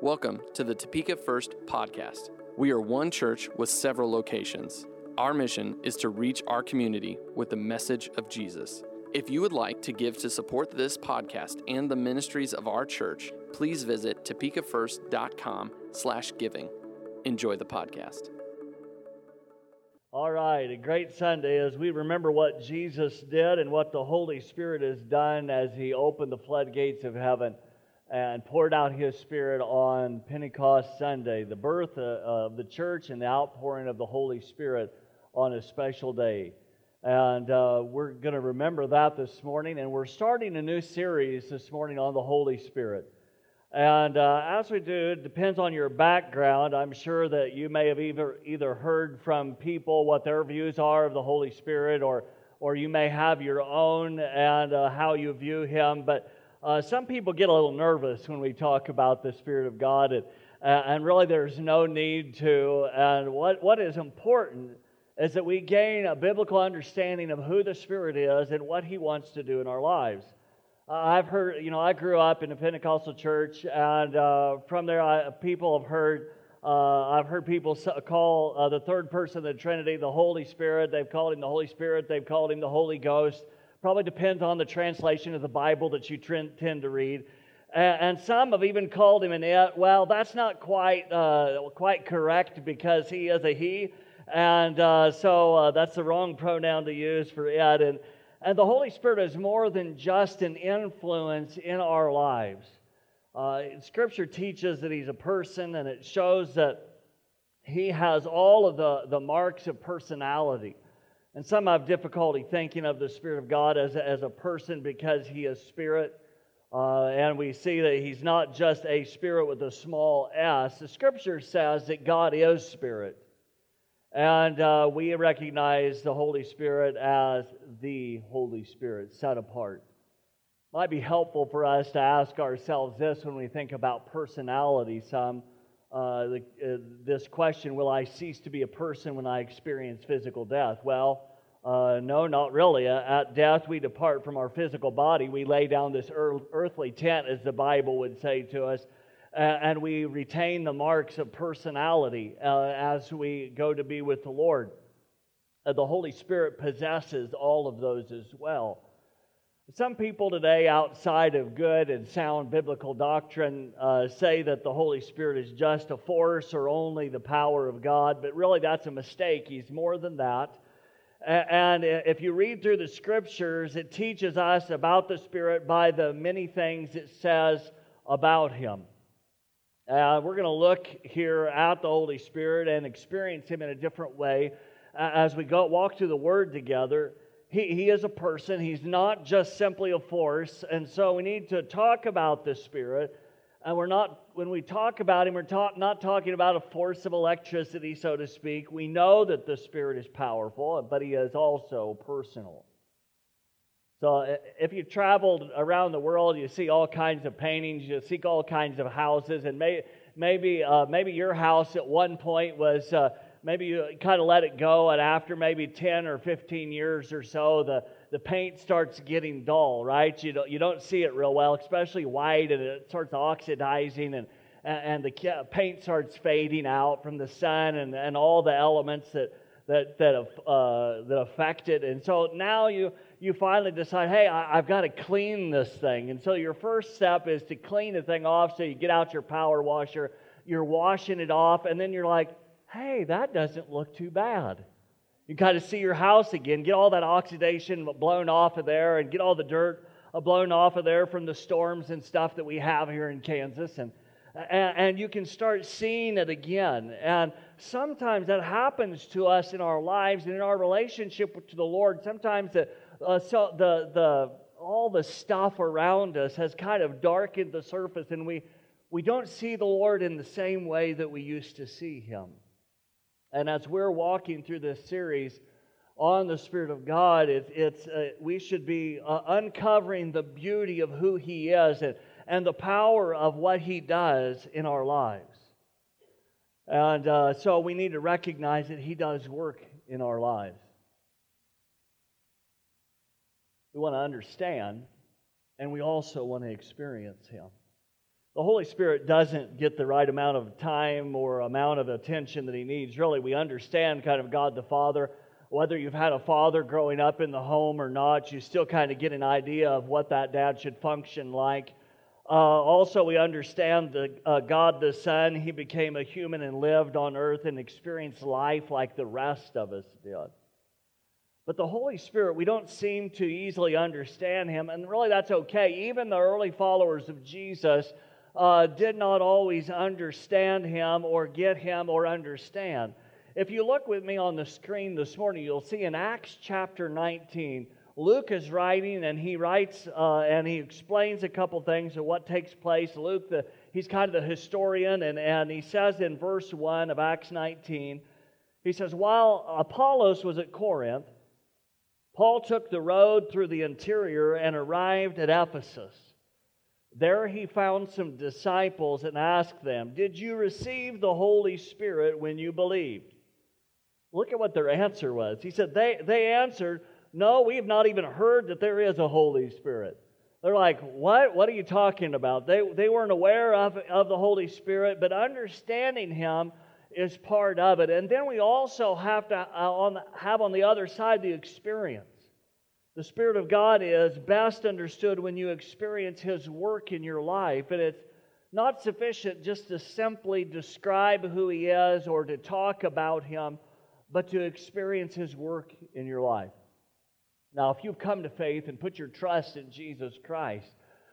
Welcome to the Topeka First podcast. We are one church with several locations. Our mission is to reach our community with the message of Jesus. If you would like to give to support this podcast and the ministries of our church, please visit topekafirst.com slash giving. Enjoy the podcast. All right, a great Sunday as we remember what Jesus did and what the Holy Spirit has done as he opened the floodgates of heaven and poured out his Spirit on Pentecost Sunday, the birth uh, of the church and the outpouring of the Holy Spirit on a special day. And uh, we're going to remember that this morning, and we're starting a new series this morning on the Holy Spirit. And uh, as we do, it depends on your background. I'm sure that you may have either, either heard from people what their views are of the Holy Spirit, or, or you may have your own and uh, how you view Him. But uh, some people get a little nervous when we talk about the Spirit of God, and, uh, and really there's no need to. And what, what is important is that we gain a biblical understanding of who the Spirit is and what He wants to do in our lives. Uh, I've heard, you know, I grew up in a Pentecostal church, and uh, from there, I, people have heard. Uh, I've heard people call uh, the third person of the Trinity the Holy Spirit. They've called him the Holy Spirit. They've called him the Holy Ghost. Probably depends on the translation of the Bible that you tend to read. And some have even called him an it. Well, that's not quite, uh, quite correct because he is a he. And uh, so uh, that's the wrong pronoun to use for it. And, and the Holy Spirit is more than just an influence in our lives. Uh, scripture teaches that he's a person, and it shows that he has all of the, the marks of personality. And some have difficulty thinking of the Spirit of God as a, as a person because he is spirit. Uh, and we see that he's not just a spirit with a small s. The scripture says that God is spirit. And uh, we recognize the Holy Spirit as the Holy Spirit, set apart. Might be helpful for us to ask ourselves this when we think about personality some. Uh, uh, this question Will I cease to be a person when I experience physical death? Well, uh, no, not really. At death, we depart from our physical body. We lay down this earthly tent, as the Bible would say to us, and we retain the marks of personality uh, as we go to be with the Lord. Uh, the Holy Spirit possesses all of those as well. Some people today, outside of good and sound biblical doctrine, uh, say that the Holy Spirit is just a force or only the power of God, but really that's a mistake. He's more than that. And if you read through the scriptures, it teaches us about the Spirit by the many things it says about Him. Uh, we're going to look here at the Holy Spirit and experience Him in a different way as we go walk through the Word together he, he is a person. He's not just simply a force. And so we need to talk about the Spirit. And we're not, when we talk about him, we're not talking about a force of electricity, so to speak. We know that the Spirit is powerful, but he is also personal. So if you traveled around the world, you see all kinds of paintings, you see all kinds of houses, and may, maybe, uh, maybe your house at one point was. Uh, maybe you kind of let it go, and after maybe 10 or 15 years or so, the, the paint starts getting dull, right? You don't, you don't see it real well, especially white, and it starts oxidizing, and, and the paint starts fading out from the sun and, and all the elements that, that, that, uh, that affect it. And so now you, you finally decide, hey, I, have got to clean this thing. And so your first step is to clean the thing off. So you get out your power washer, you're washing it off, and then you're like, hey, that doesn't look too bad. You got to see your house again, get all that oxidation blown off of there, and get all the dirt uh, blown off of there from the storms and stuff that we have here in Kansas. And, and, and you can start seeing it again. And sometimes that happens to us in our lives and in our relationship to the Lord. Sometimes the, uh, so the, the, all the stuff around us has kind of darkened the surface, and we, we don't see the Lord in the same way that we used to see Him. And as we're walking through this series on the Spirit of God, it, it's, uh, we should be uh, uncovering the beauty of who He is and, and the power of what He does in our lives. And uh, so we need to recognize that He does work in our lives. We want to understand, and we also want to experience Him. The Holy Spirit doesn't get the right amount of time or amount of attention that He needs. Really, we understand kind of God the Father. Whether you've had a father growing up in the home or not, you still kind of get an idea of what that dad should function like. Uh, also, we understand the uh, God the Son. He became a human and lived on earth and experienced life like the rest of us did. But the Holy Spirit, we don't seem to easily understand him, and really that's okay. Even the early followers of Jesus uh, did not always understand him or get him or understand. If you look with me on the screen this morning, you'll see in Acts chapter 19, Luke is writing and he writes uh, and he explains a couple things of what takes place. Luke, the, he's kind of the historian, and, and he says in verse 1 of Acts 19, he says, While Apollos was at Corinth, Paul took the road through the interior and arrived at Ephesus. There he found some disciples and asked them, Did you receive the Holy Spirit when you believed? Look at what their answer was. He said, They, they answered, No, we have not even heard that there is a Holy Spirit. They're like, What? What are you talking about? They, they weren't aware of, of the Holy Spirit, but understanding Him is part of it. And then we also have to uh, on, have on the other side the experience. The Spirit of God is best understood when you experience His work in your life. And it's not sufficient just to simply describe who He is or to talk about Him, but to experience His work in your life. Now, if you've come to faith and put your trust in Jesus Christ,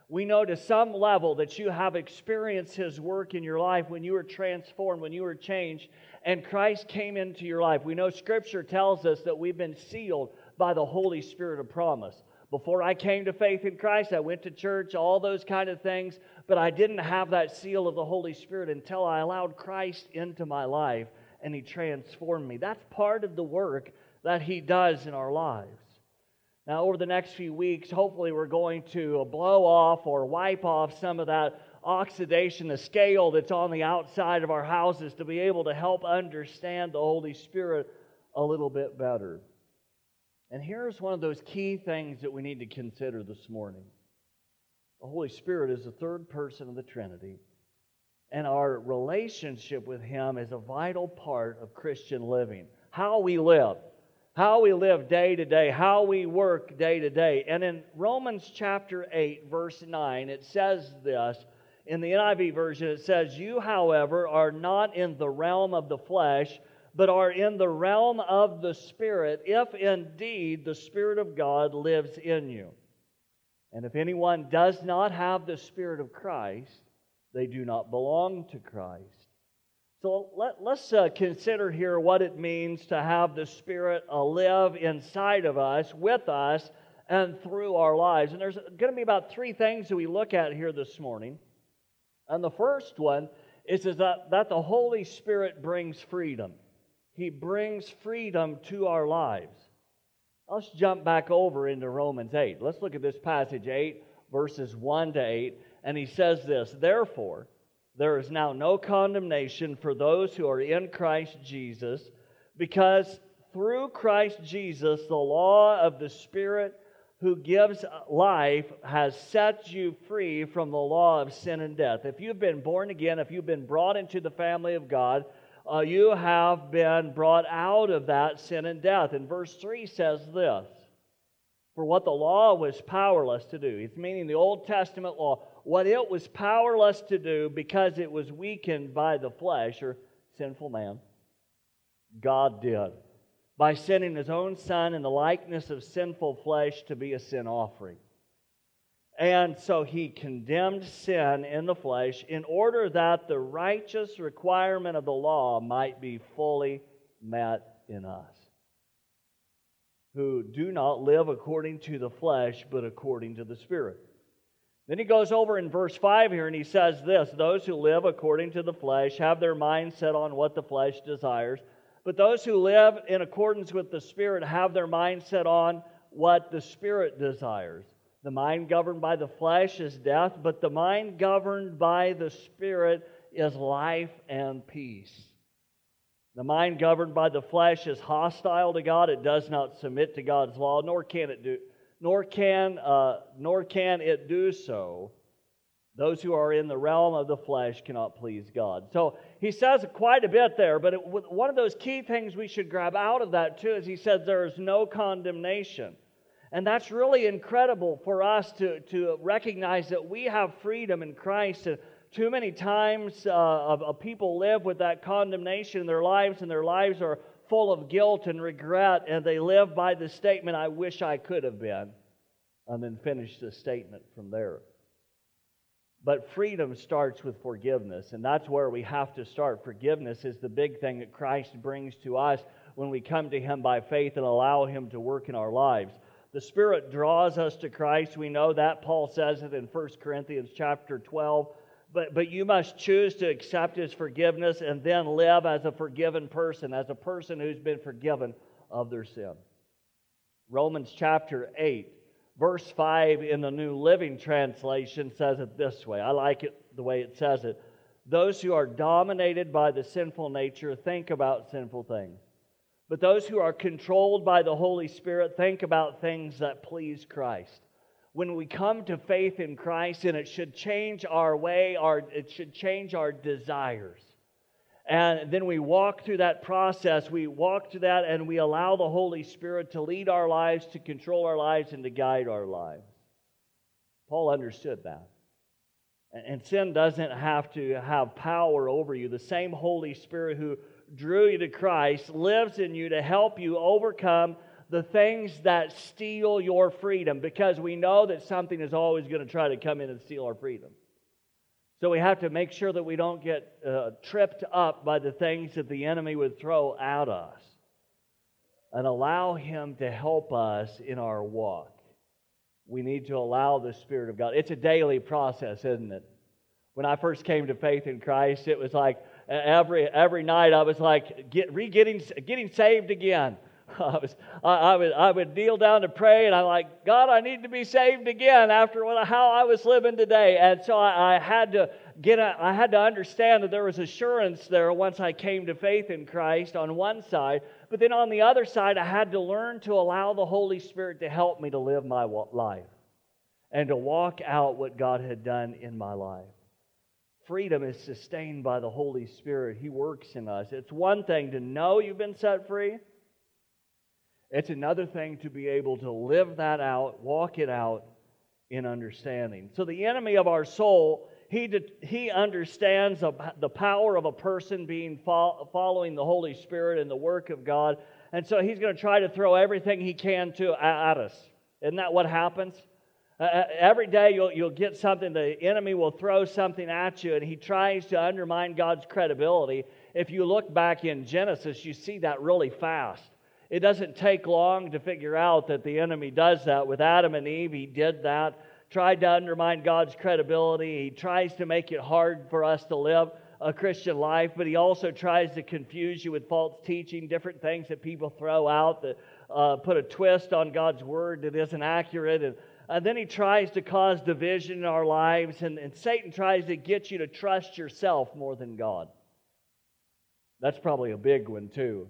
we know to some level that you have experienced His work in your life when you were transformed, when you were changed, and Christ came into your life. We know Scripture tells us that we've been sealed by the Holy Spirit of promise. Before I came to faith in Christ, I went to church, all those kind of things, but I didn't have that seal of the Holy Spirit until I allowed Christ into my life and He transformed me. That's part of the work that He does in our lives. Now, over the next few weeks, hopefully, we're going to blow off or wipe off some of that oxidation, the scale that's on the outside of our houses to be able to help understand the Holy Spirit a little bit better. And here's one of those key things that we need to consider this morning the Holy Spirit is the third person of the Trinity, and our relationship with Him is a vital part of Christian living. How we live, how we live day to day, how we work day to day. And in Romans chapter 8, verse 9, it says this. In the NIV version, it says, You, however, are not in the realm of the flesh but are in the realm of the Spirit, if indeed the Spirit of God lives in you. And if anyone does not have the Spirit of Christ, they do not belong to Christ. So let, us uh, consider here what it means to have the Spirit live inside of us, with us, and through our lives. And there's going to be about three things that we look at here this morning. And the first one is, is that, that the Holy Spirit brings freedom. He brings freedom to our lives. Let's jump back over into Romans 8. Let's look at this passage 8, verses 1 to 8. And he says this Therefore, there is now no condemnation for those who are in Christ Jesus, because through Christ Jesus, the law of the Spirit who gives life has set you free from the law of sin and death. If you've been born again, if you've been brought into the family of God, uh, you have been brought out of that sin and death. And verse 3 says this For what the law was powerless to do, it's meaning the Old Testament law, what it was powerless to do because it was weakened by the flesh or sinful man, God did by sending his own Son in the likeness of sinful flesh to be a sin offering. And so he condemned sin in the flesh in order that the righteous requirement of the law might be fully met in us, who do not live according to the flesh, but according to the Spirit. Then he goes over in verse 5 here and he says this Those who live according to the flesh have their mind set on what the flesh desires, but those who live in accordance with the Spirit have their mind set on what the Spirit desires. The mind governed by the flesh is death, but the mind governed by the Spirit is life and peace. The mind governed by the flesh is hostile to God. It does not submit to God's law, nor can it do, nor can, uh, nor can it do so. Those who are in the realm of the flesh cannot please God. So he says quite a bit there, but it, one of those key things we should grab out of that too is he said there is no condemnation. And that's really incredible for us to, to recognize that we have freedom in Christ. And too many times uh, of, of people live with that condemnation in their lives, and their lives are full of guilt and regret, and they live by the statement, I wish I could have been, and then finish the statement from there. But freedom starts with forgiveness, and that's where we have to start. Forgiveness is the big thing that Christ brings to us when we come to Him by faith and allow Him to work in our lives. The Spirit draws us to Christ. We know that. Paul says it in 1 Corinthians chapter 12. But, but you must choose to accept His forgiveness and then live as a forgiven person, as a person who's been forgiven of their sin. Romans chapter 8, verse 5 in the New Living Translation says it this way. I like it the way it says it. Those who are dominated by the sinful nature think about sinful things. But those who are controlled by the Holy Spirit think about things that please Christ when we come to faith in Christ, and it should change our way, our, it should change our desires. And then we walk through that process. We walk through that and we allow the Holy Spirit to lead our lives, to control our lives, and to guide our lives. Paul understood that. And sin doesn't have to have power over you. The same Holy Spirit who drew you to Christ lives in you to help you overcome the things that steal your freedom because we know that something is always going to try to come in and steal our freedom. So we have to make sure that we don't get uh, tripped up by the things that the enemy would throw at us and allow him to help us in our walk. We need to allow the Spirit of God. It's a daily process, isn't it? When I first came to faith in Christ, it was like every every night I was like get, re-getting getting saved again. I, was, I, I, would, I would kneel down to pray, and I'm like, God, I need to be saved again after what, how I was living today. And so I, I had to get, a, I had to understand that there was assurance there once I came to faith in Christ on one side, but then on the other side, I had to learn to allow the Holy Spirit to help me to live my life and to walk out what God had done in my life. Freedom is sustained by the Holy Spirit. He works in us. It's one thing to know you've been set free. It's another thing to be able to live that out, walk it out in understanding. So the enemy of our soul, he, he understands the power of a person being following the Holy Spirit and the work of God. And so he's going to try to throw everything he can to at us. Isn't that what happens? Uh, uh, every day you'll, you'll get something, the enemy will throw something at you, and he tries to undermine God's credibility. If you look back in Genesis, you see that really fast. It doesn't take long to figure out that the enemy does that. With Adam and Eve, he did that, tried to undermine God's credibility. He tries to make it hard for us to live a Christian life, but he also tries to confuse you with false teaching, different things that people throw out that uh, put a twist on God's word that isn't accurate. And, and then he tries to cause division in our lives, and, and Satan tries to get you to trust yourself more than God. That's probably a big one, too.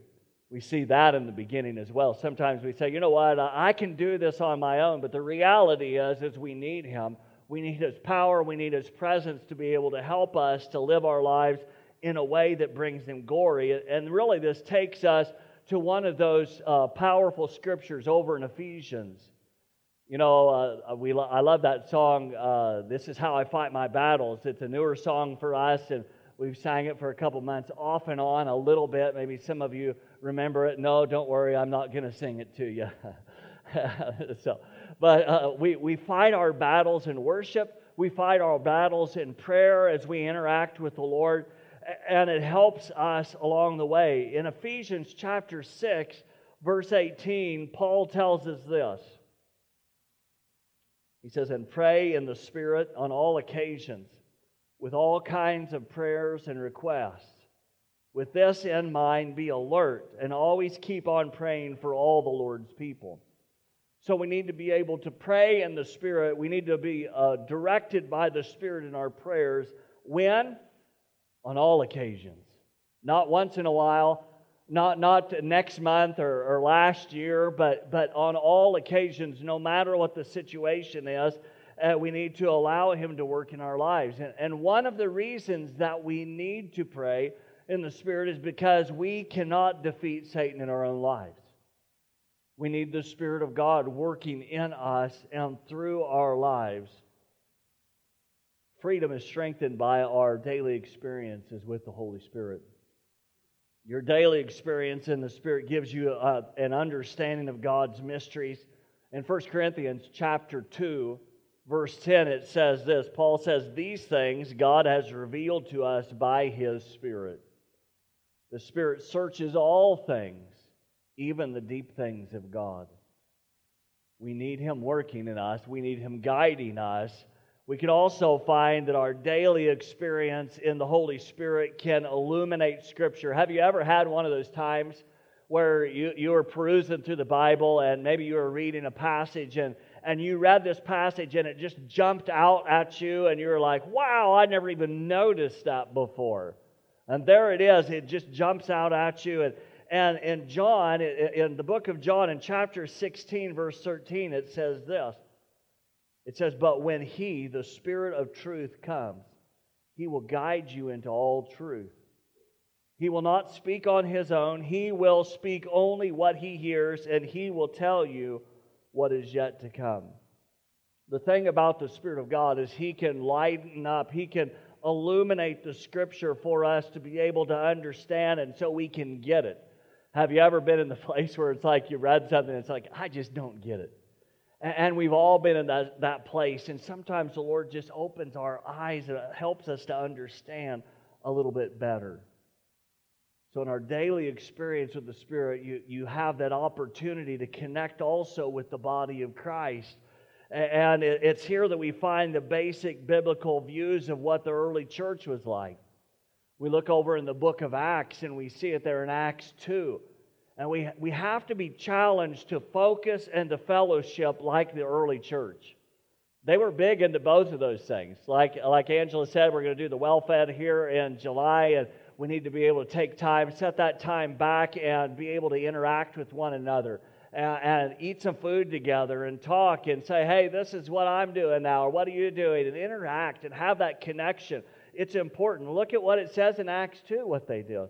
We see that in the beginning as well. Sometimes we say, you know what, I can do this on my own, but the reality is, is we need Him. We need His power, we need His presence to be able to help us to live our lives in a way that brings Him glory. And really, this takes us to one of those uh, powerful scriptures over in Ephesians. You know, uh, we, I love that song, uh, This is How I Fight My Battles. It's a newer song for us, and we've sang it for a couple months off and on a little bit. Maybe some of you remember it. No, don't worry, I'm not going to sing it to you. so, but uh, we, we fight our battles in worship. We fight our battles in prayer as we interact with the Lord, and it helps us along the way. In Ephesians chapter 6, verse 18, Paul tells us this. He says, And pray in the Spirit on all occasions, with all kinds of prayers and requests. With this in mind, be alert and always keep on praying for all the Lord's people. So we need to be able to pray in the Spirit. We need to be uh, directed by the Spirit in our prayers. When? On all occasions. Not once in a while, not, not next month or, or last year, but, but on all occasions, no matter what the situation is. Uh, we need to allow Him to work in our lives. And, and one of the reasons that we need to pray in the Spirit is because we cannot defeat Satan in our own lives. We need the Spirit of God working in us and through our lives. Freedom is strengthened by our daily experiences with the Holy Spirit. Your daily experience in the Spirit gives you a, uh, an understanding of God's mysteries. In 1 Corinthians chapter 2, verse 10, it says this Paul says, These things God has revealed to us by his Spirit. The Spirit searches all things, even the deep things of God. We need Him working in us, we need Him guiding us. We can also find that our daily experience in the Holy Spirit can illuminate Scripture. Have you ever had one of those times where you, you were perusing through the Bible and maybe you were reading a passage and, and you read this passage and it just jumped out at you and you were like, wow, I never even noticed that before? And there it is, it just jumps out at you. And, and in John, in the book of John, in chapter 16, verse 13, it says this It says, But when He, the Spirit of truth, comes, He will guide you into all truth. He will not speak on His own, He will speak only what He hears, and He will tell you what is yet to come. The thing about the Spirit of God is He can lighten up, He can illuminate the scripture for us to be able to understand and so we can get it. Have you ever been in the place where it's like you read something and it's like, I just don't get it? And we've all been in that, that place. And sometimes the Lord just opens our eyes and helps us to understand a little bit better. So, in our daily experience with the Spirit, you, you have that opportunity to connect also with the body of Christ and it's here that we find the basic biblical views of what the early church was like. We look over in the book of Acts and we see it there in Acts 2. And we, we have to be challenged to focus and to fellowship like the early church. They were big into both of those things. Like, like Angela said, we're going to do the well fed here in July, and we need to be able to take time, set that time back, and be able to interact with one another and, and eat some food together and talk and say, hey, this is what I'm doing now, or what are you doing, and interact and have that connection. It's important. Look at what it says in Acts 2, what they did.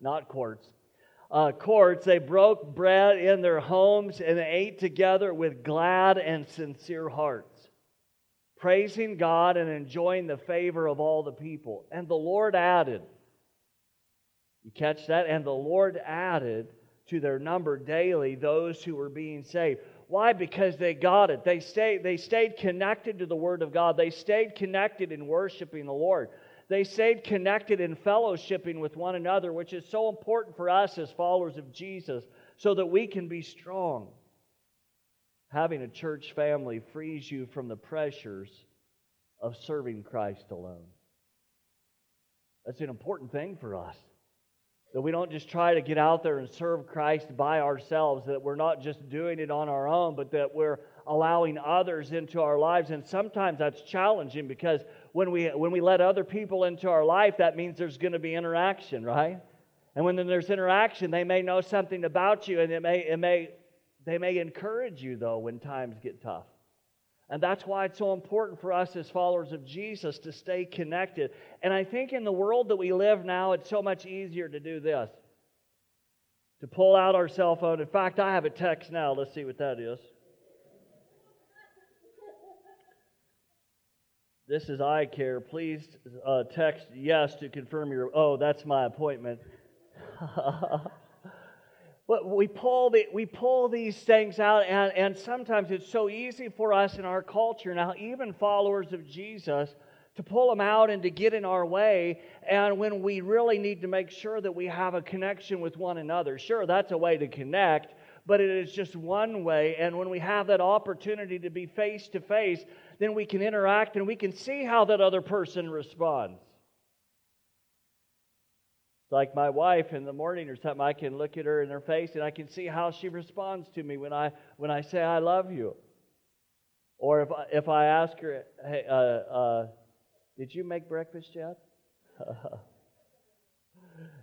not courts, uh, courts. They broke bread in their homes and ate together with glad and sincere hearts, praising God and enjoying the favor of all the people. And the Lord added you catch that? And the Lord added to their number daily those who were being saved. Why? Because they got it. They stayed, they stayed connected to the Word of God. They stayed connected in worshiping the Lord. They stayed connected in fellowshipping with one another, which is so important for us as followers of Jesus, so that we can be strong. Having a church family frees you from the pressures of serving Christ alone. That's an important thing for us. That we don't just try to get out there and serve Christ by ourselves, that we're not just doing it on our own, but that we're allowing others into our lives. And sometimes that's challenging because when we, when we let other people into our life, that means there's going to be interaction, right? And when there's interaction, they may know something about you, and it may, it may, they may encourage you, though, when times get tough. And that's why it's so important for us as followers of Jesus to stay connected. And I think in the world that we live now, it's so much easier to do this to pull out our cell phone. In fact, I have a text now. Let's see what that is. This is I care. Please uh, text yes to confirm your. Oh, that's my appointment. but we pull, the, we pull these things out, and, and sometimes it's so easy for us in our culture now, even followers of Jesus, to pull them out and to get in our way. And when we really need to make sure that we have a connection with one another, sure, that's a way to connect, but it is just one way. And when we have that opportunity to be face to face, then we can interact and we can see how that other person responds. Like my wife in the morning or something, I can look at her in her face and I can see how she responds to me when I when I say I love you. Or if I, if I ask her, hey, uh, uh, did you make breakfast yet?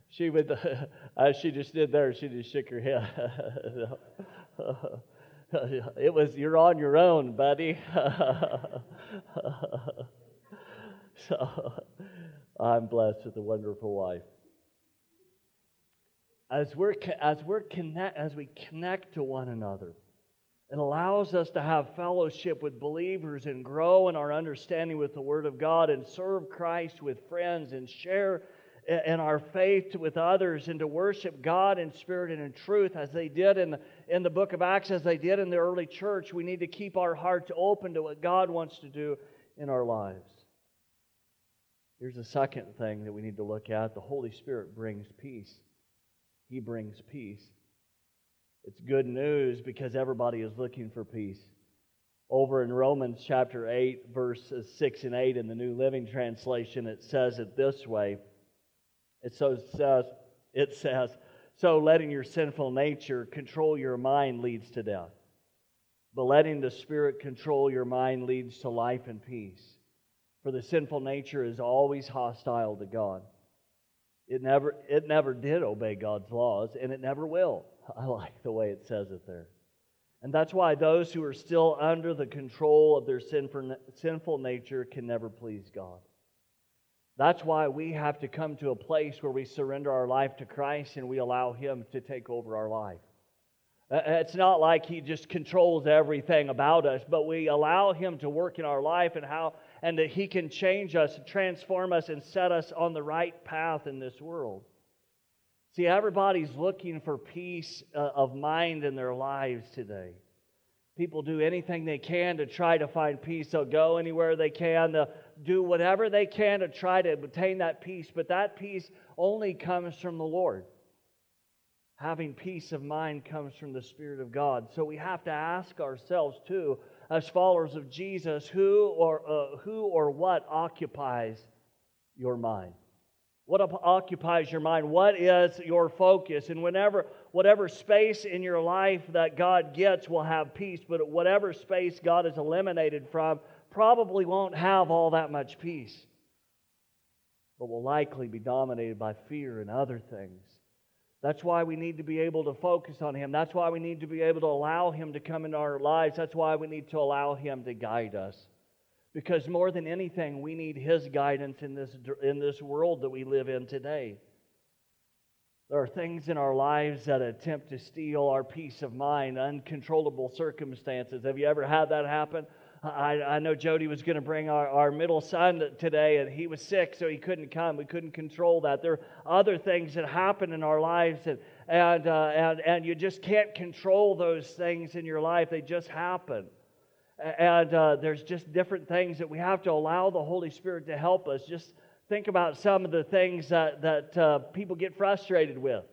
she would, as she just did there, she just shook her head. it was, you're on your own, buddy. so I'm blessed with a wonderful wife. As, we're, as, we're connect, as we connect to one another, it allows us to have fellowship with believers and grow in our understanding with the Word of God and serve Christ with friends and share eh, in our faith with others and to worship God in spirit and in truth as they did in the, in the book of Acts, as they did in the early church. We need to keep our hearts open to what God wants to do in our lives. Here's the second thing that we need to look at the Holy Spirit brings peace. He brings peace. It's good news because everybody is looking for peace. Over in Romans chapter 8, verses 6 and 8 in the New Living Translation, it says it this way. It so says, it says, so letting your sinful nature control your mind leads to death. But letting the Spirit control your mind leads to life and peace. For the sinful nature is always hostile to God. It never, it never did obey God's laws, and it never will. I like the way it says it there. And that's why those who are still under the control of their sinful nature can never please God. That's why we have to come to a place where we surrender our life to Christ and we allow Him to take over our life. Uh, it's not like He just controls everything about us, but we allow Him to work in our life and how and that He can change us, transform us, and set us on the right path in this world. See, everybody's looking for peace uh, of mind in their lives today. People do anything they can to try to find peace. They'll go anywhere they can. They'll do whatever they can to try to obtain that peace. But that peace only comes from the Lord. Having peace of mind comes from the Spirit of God. So we have to ask ourselves, too, as followers of Jesus, who or, uh, who or what occupies your mind? What occupies your mind? What is your focus? And whenever, whatever space in your life that God gets will have peace, but whatever space God is eliminated from probably won't have all that much peace, but will likely be dominated by fear and other things. That's why we need to be able to focus on Him. That's why we need to be able to allow Him to come into our lives. That's why we need to allow Him to guide us. Because more than anything, we need His guidance in this, in this world that we live in today. There are things in our lives that attempt to steal our peace of mind, uncontrollable circumstances. Have you ever had that happen? I, I know Jody was going to bring our, our middle son today, and he was sick, so he couldn't come. We couldn't control that. There are other things that happen in our lives, and, and, uh, and, and you just can't control those things in your life, they just happen. And uh, there's just different things that we have to allow the Holy Spirit to help us. Just think about some of the things that, that uh, people get frustrated with.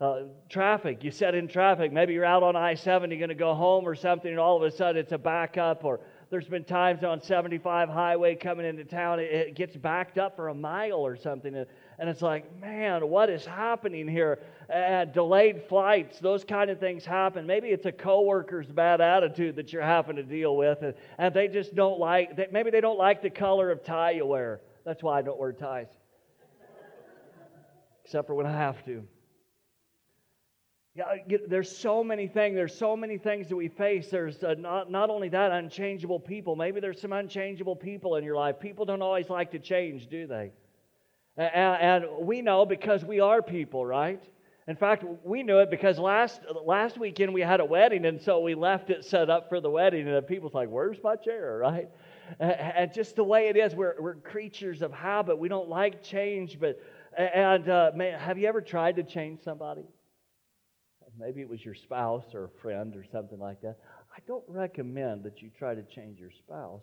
Uh, traffic, you set in traffic. Maybe you're out on I 70 going to go home or something, and all of a sudden it's a backup. Or there's been times on 75 highway coming into town, it, it gets backed up for a mile or something. And, and it's like, man, what is happening here? Uh, delayed flights, those kind of things happen. Maybe it's a coworker's bad attitude that you're having to deal with, and, and they just don't like, they, maybe they don't like the color of tie you wear. That's why I don't wear ties, except for when I have to. Yeah, there's so many things. There's so many things that we face. There's uh, not, not only that, unchangeable people. Maybe there's some unchangeable people in your life. People don't always like to change, do they? And, and we know because we are people, right? In fact, we knew it because last last weekend we had a wedding, and so we left it set up for the wedding, and the people's like, "Where's my chair?" Right? And just the way it is, we're we're creatures of habit. We don't like change, but and uh, man, have you ever tried to change somebody? Maybe it was your spouse or a friend or something like that. I don't recommend that you try to change your spouse.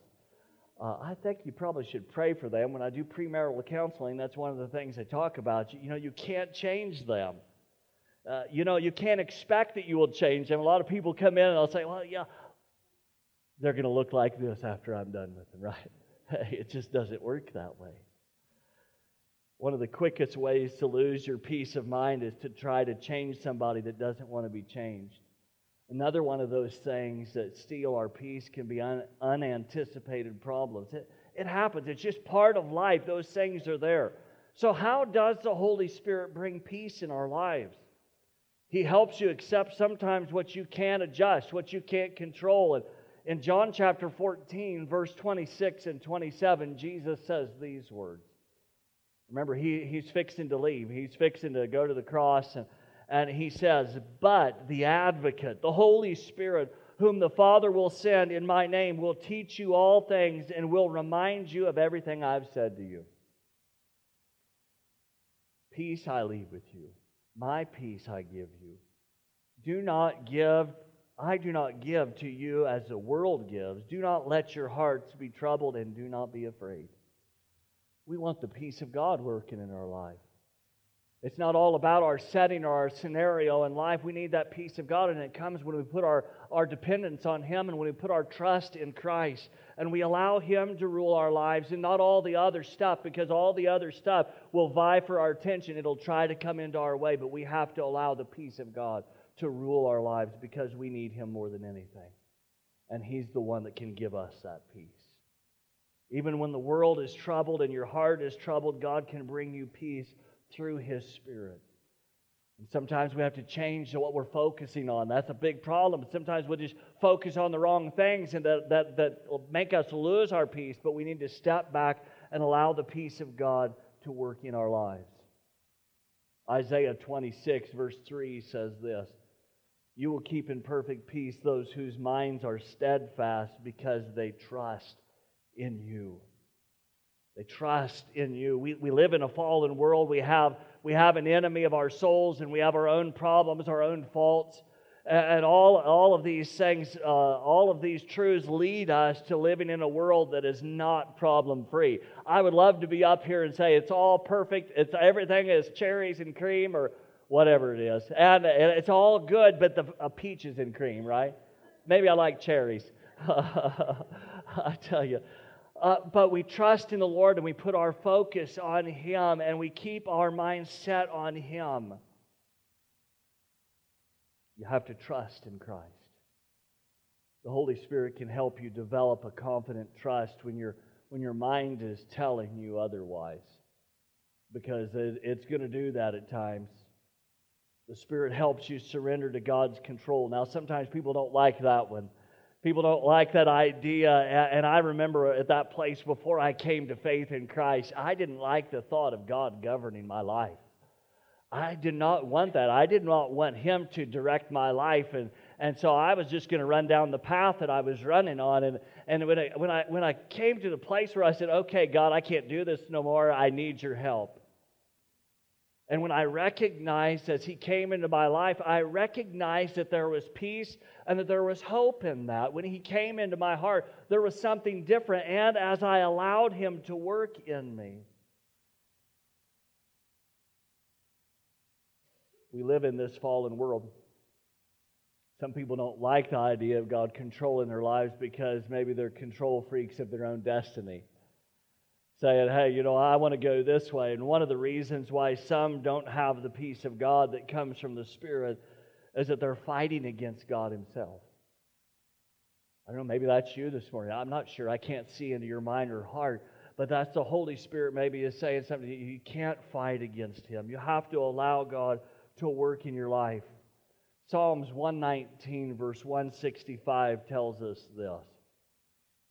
Uh, I think you probably should pray for them. When I do premarital counseling, that's one of the things I talk about. You, you know, you can't change them. Uh, you know, you can't expect that you will change them. A lot of people come in and they'll say, well, yeah, they're going to look like this after I'm done with them, right? it just doesn't work that way. One of the quickest ways to lose your peace of mind is to try to change somebody that doesn't want to be changed. Another one of those things that steal our peace can be un- unanticipated problems. It, it happens, it's just part of life. Those things are there. So, how does the Holy Spirit bring peace in our lives? He helps you accept sometimes what you can't adjust, what you can't control. And in John chapter 14, verse 26 and 27, Jesus says these words. Remember, he, he's fixing to leave. He's fixing to go to the cross. And, and he says, But the advocate, the Holy Spirit, whom the Father will send in my name, will teach you all things and will remind you of everything I've said to you. Peace I leave with you, my peace I give you. Do not give I do not give to you as the world gives. Do not let your hearts be troubled and do not be afraid. We want the peace of God working in our life. It's not all about our setting or our scenario in life. We need that peace of God, and it comes when we put our, our dependence on Him and when we put our trust in Christ and we allow Him to rule our lives and not all the other stuff, because all the other stuff will vie for our attention. It'll try to come into our way, but we have to allow the peace of God to rule our lives because we need Him more than anything. And He's the one that can give us that peace. Even when the world is troubled and your heart is troubled, God can bring you peace through His Spirit. And sometimes we have to change to what we're focusing on. That's a big problem. Sometimes we just focus on the wrong things and that, that, that will make us lose our peace, but we need to step back and allow the peace of God to work in our lives. Isaiah 26, verse 3 says this you will keep in perfect peace those whose minds are steadfast because they trust in you. They trust in you. We, we live in a fallen world. We have, we have an enemy of our souls, and we have our own problems, our own faults. And all, all of these things, uh, all of these truths lead us to living in a world that is not problem free. I would love to be up here and say it's all perfect, it's, everything is cherries and cream or whatever it is. And it's all good, but the uh, peaches and cream, right? Maybe I like cherries. I tell you. Uh, but we trust in the Lord and we put our focus on Him and we keep our mind set on Him. You have to trust in Christ. The Holy Spirit can help you develop a confident trust when, you when your mind is telling you otherwise, because it, it's going to do that at times. The Spirit helps you surrender to God's control. Now, sometimes people don't like that one. People don't like that idea. And I remember at that place before I came to faith in Christ, I didn't like the thought of God governing my life. I did not want that. I did not want Him to direct my life. And, and so I was just going to run down the path that I was running on. And, and when, I, when, I, when I came to the place where I said, okay, God, I can't do this no more, I need your help. And when I recognized as He came into my life, I recognized that there was peace and that there was hope in that. When He came into my heart, there was something different. And as I allowed Him to work in me, we live in this fallen world. Some people don't like the idea of God controlling their lives because maybe they're control freaks of their own destiny saying, hey, you know, I want to go this way. And one of the reasons why some don't have the peace of God that comes from the Spirit is that they're fighting against God Himself. I don't know, maybe that's you this morning. I'm not sure. I can't see into your mind or heart. But that's the Holy Spirit maybe is saying something. You can't fight against Him. You have to allow God to work in your life. Psalms 119, verse 165 tells us this.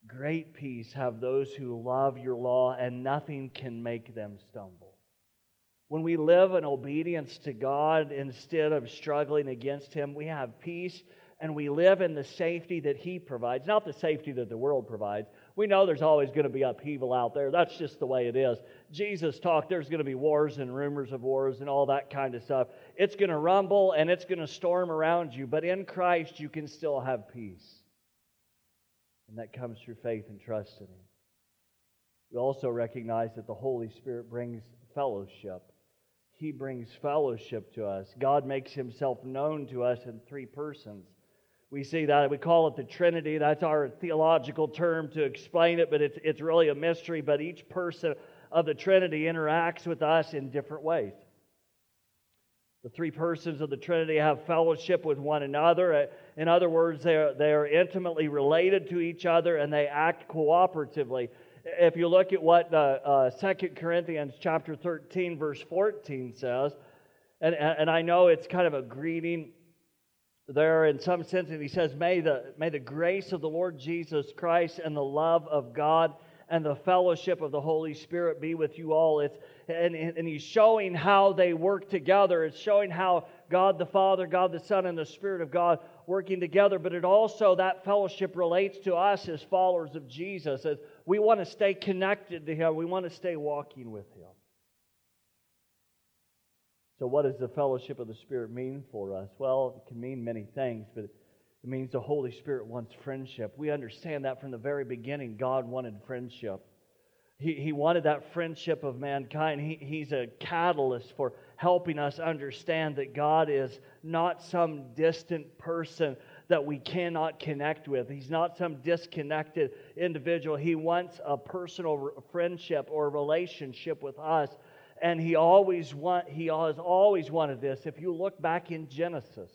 Great peace have those who love your law, and nothing can make them stumble. When we live in obedience to God instead of struggling against Him, we have peace and we live in the safety that He provides, not the safety that the world provides. We know there's always going to be upheaval out there. That's just the way it is. Jesus talked there's going to be wars and rumors of wars and all that kind of stuff. It's going to rumble and it's going to storm around you, but in Christ you can still have peace. And that comes through faith and trust in Him. We also recognize that the Holy Spirit brings fellowship. He brings fellowship to us. God makes Himself known to us in three persons. We see that. We call it the Trinity. That's our theological term to explain it, but it's, it's really a mystery. But each person of the Trinity interacts with us in different ways. The three persons of the Trinity have fellowship with one another. In other words, they are, they are intimately related to each other and they act cooperatively. If you look at what uh, uh, 2 Corinthians chapter 13, verse 14 says, and, and I know it's kind of a greeting there in some sense, and he says, may the, may the grace of the Lord Jesus Christ and the love of God and the fellowship of the Holy Spirit be with you all. It's, and, and he's showing how they work together. It's showing how God the Father, God the Son, and the Spirit of God working together. But it also, that fellowship relates to us as followers of Jesus. As we want to stay connected to Him, we want to stay walking with Him. So, what does the fellowship of the Spirit mean for us? Well, it can mean many things, but it means the Holy Spirit wants friendship. We understand that from the very beginning, God wanted friendship. He, he wanted that friendship of mankind. He, he's a catalyst for helping us understand that God is not some distant person that we cannot connect with. He's not some disconnected individual. He wants a personal friendship or relationship with us and he always want he has always wanted this. If you look back in Genesis,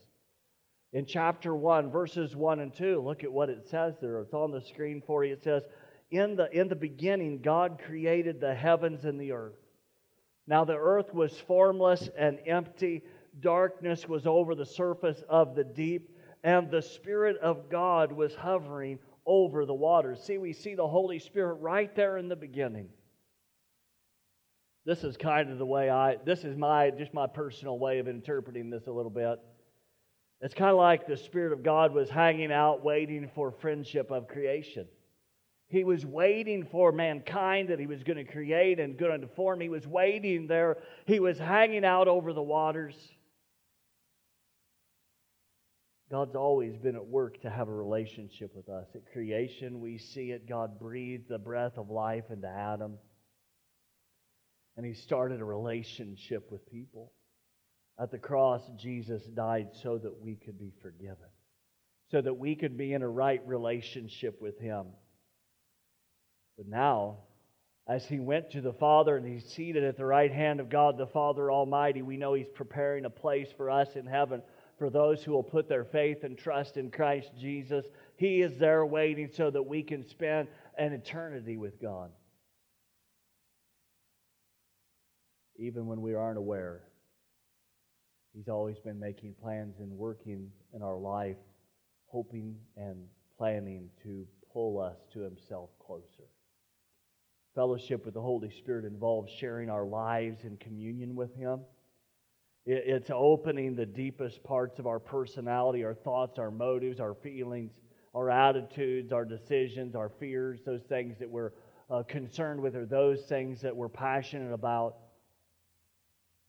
in chapter 1, verses 1 and 2, look at what it says there. It's on the screen for you. It says, In the, in the beginning, God created the heavens and the earth. Now the earth was formless and empty, darkness was over the surface of the deep, and the Spirit of God was hovering over the waters. See, we see the Holy Spirit right there in the beginning. This is kind of the way I, this is my, just my personal way of interpreting this a little bit. It's kind of like the Spirit of God was hanging out waiting for friendship of creation. He was waiting for mankind that he was going to create and going to form. He was waiting there. He was hanging out over the waters. God's always been at work to have a relationship with us. At creation, we see it. God breathed the breath of life into Adam and he started a relationship with people. At the cross, Jesus died so that we could be forgiven, so that we could be in a right relationship with him. But now, as he went to the Father and he's seated at the right hand of God the Father Almighty, we know he's preparing a place for us in heaven for those who will put their faith and trust in Christ Jesus. He is there waiting so that we can spend an eternity with God. even when we aren't aware. He's always been making plans and working in our life, hoping and planning to pull us to Himself closer. Fellowship with the Holy Spirit involves sharing our lives in communion with Him. It's opening the deepest parts of our personality, our thoughts, our motives, our feelings, our attitudes, our decisions, our fears, those things that we're uh, concerned with, or those things that we're passionate about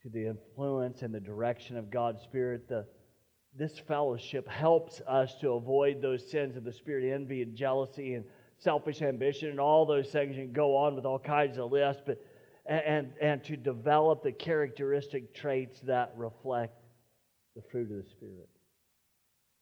to the influence and the direction of God's Spirit. The, this fellowship helps us to avoid those sins of the spirit, envy and jealousy and selfish ambition and all those things. You can go on with all kinds of lists, but and and to develop the characteristic traits that reflect the fruit of the Spirit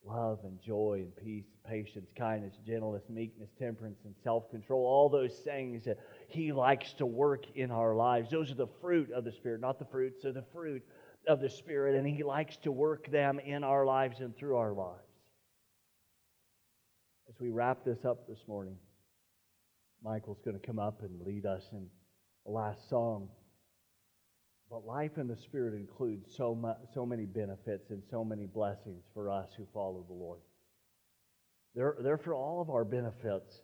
love and joy and peace, patience, kindness, gentleness, meekness, temperance, and self control. All those things that He likes to work in our lives. Those are the fruit of the Spirit, not the fruits, they're the fruit of the Spirit, and He likes to work them in our lives and through our lives. As we wrap this up this morning, Michael's going to come up and lead us in the last song. But life in the Spirit includes so, so many benefits and so many blessings for us who follow the Lord. They're, they're for all of our benefits.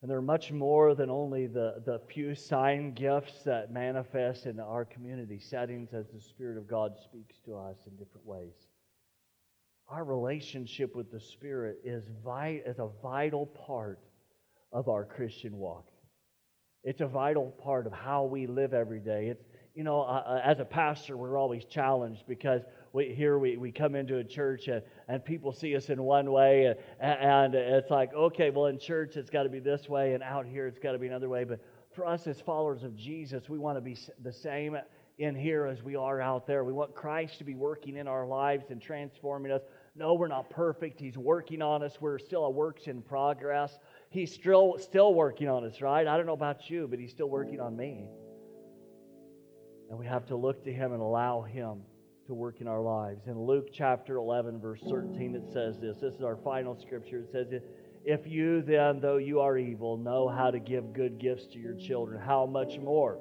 And they're much more than only the, the few sign gifts that manifest in our community settings as the Spirit of God speaks to us in different ways. Our relationship with the Spirit is, vi- is a vital part of our Christian walk. It's a vital part of how we live every day. It's, you know, uh, uh, as a pastor, we're always challenged because we, here we, we come into a church and, and people see us in one way, and, and it's like, okay, well, in church it's got to be this way, and out here it's got to be another way. But for us as followers of Jesus, we want to be the same in here as we are out there. We want Christ to be working in our lives and transforming us, No, we're not perfect. He's working on us. We're still a works in progress. He's still, still working on us, right? I don't know about you, but He's still working on me. And we have to look to Him and allow Him to work in our lives. In Luke chapter 11, verse 13, it says this. This is our final scripture. It says, If you then, though you are evil, know how to give good gifts to your children, how much more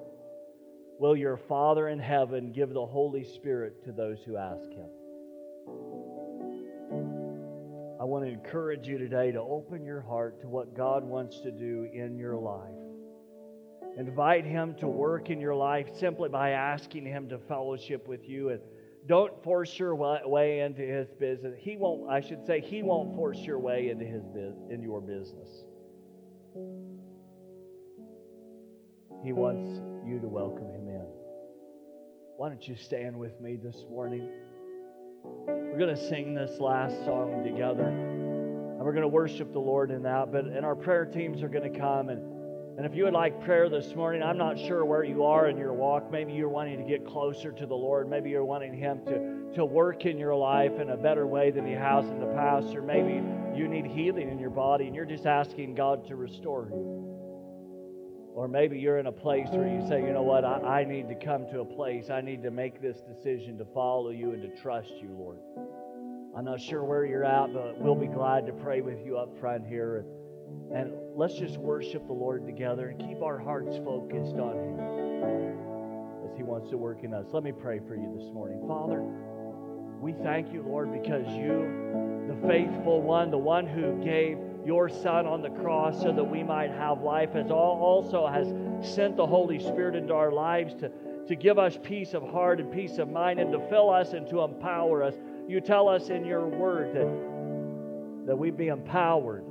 will your Father in heaven give the Holy Spirit to those who ask Him? I want to encourage you today to open your heart to what God wants to do in your life. Invite Him to work in your life simply by asking Him to fellowship with you. And don't force your way into His business. He won't, I should say, He won't force your way into, his, into your business. He wants you to welcome Him in. Why don't you stand with me this morning? We're going to sing this last song together. And we're going to worship the Lord in that. But and our prayer teams are going to come and and if you would like prayer this morning, I'm not sure where you are in your walk. Maybe you're wanting to get closer to the Lord. Maybe you're wanting Him to, to work in your life in a better way than He has in the past. Or maybe you need healing in your body and you're just asking God to restore you. Or maybe you're in a place where you say, you know what, I, I need to come to a place. I need to make this decision to follow you and to trust you, Lord. I'm not sure where you're at, but we'll be glad to pray with you up front here. And let's just worship the Lord together and keep our hearts focused on Him as He wants to work in us. Let me pray for you this morning. Father, we thank you, Lord, because you, the faithful one, the one who gave your Son on the cross so that we might have life, has also has sent the Holy Spirit into our lives to, to give us peace of heart and peace of mind and to fill us and to empower us. You tell us in your word that, that we be empowered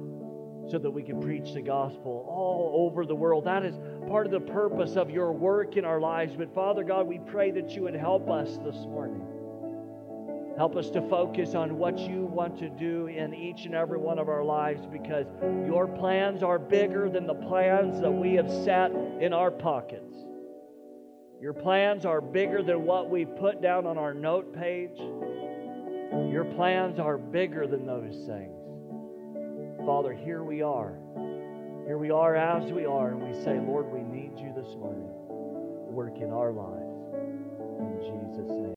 so that we can preach the gospel all over the world. That is part of the purpose of your work in our lives. But Father God, we pray that you would help us this morning. Help us to focus on what you want to do in each and every one of our lives because your plans are bigger than the plans that we have set in our pockets. Your plans are bigger than what we put down on our note page. Your plans are bigger than those things. Father, here we are. Here we are as we are, and we say, Lord, we need you this morning. Work in our lives. In Jesus' name.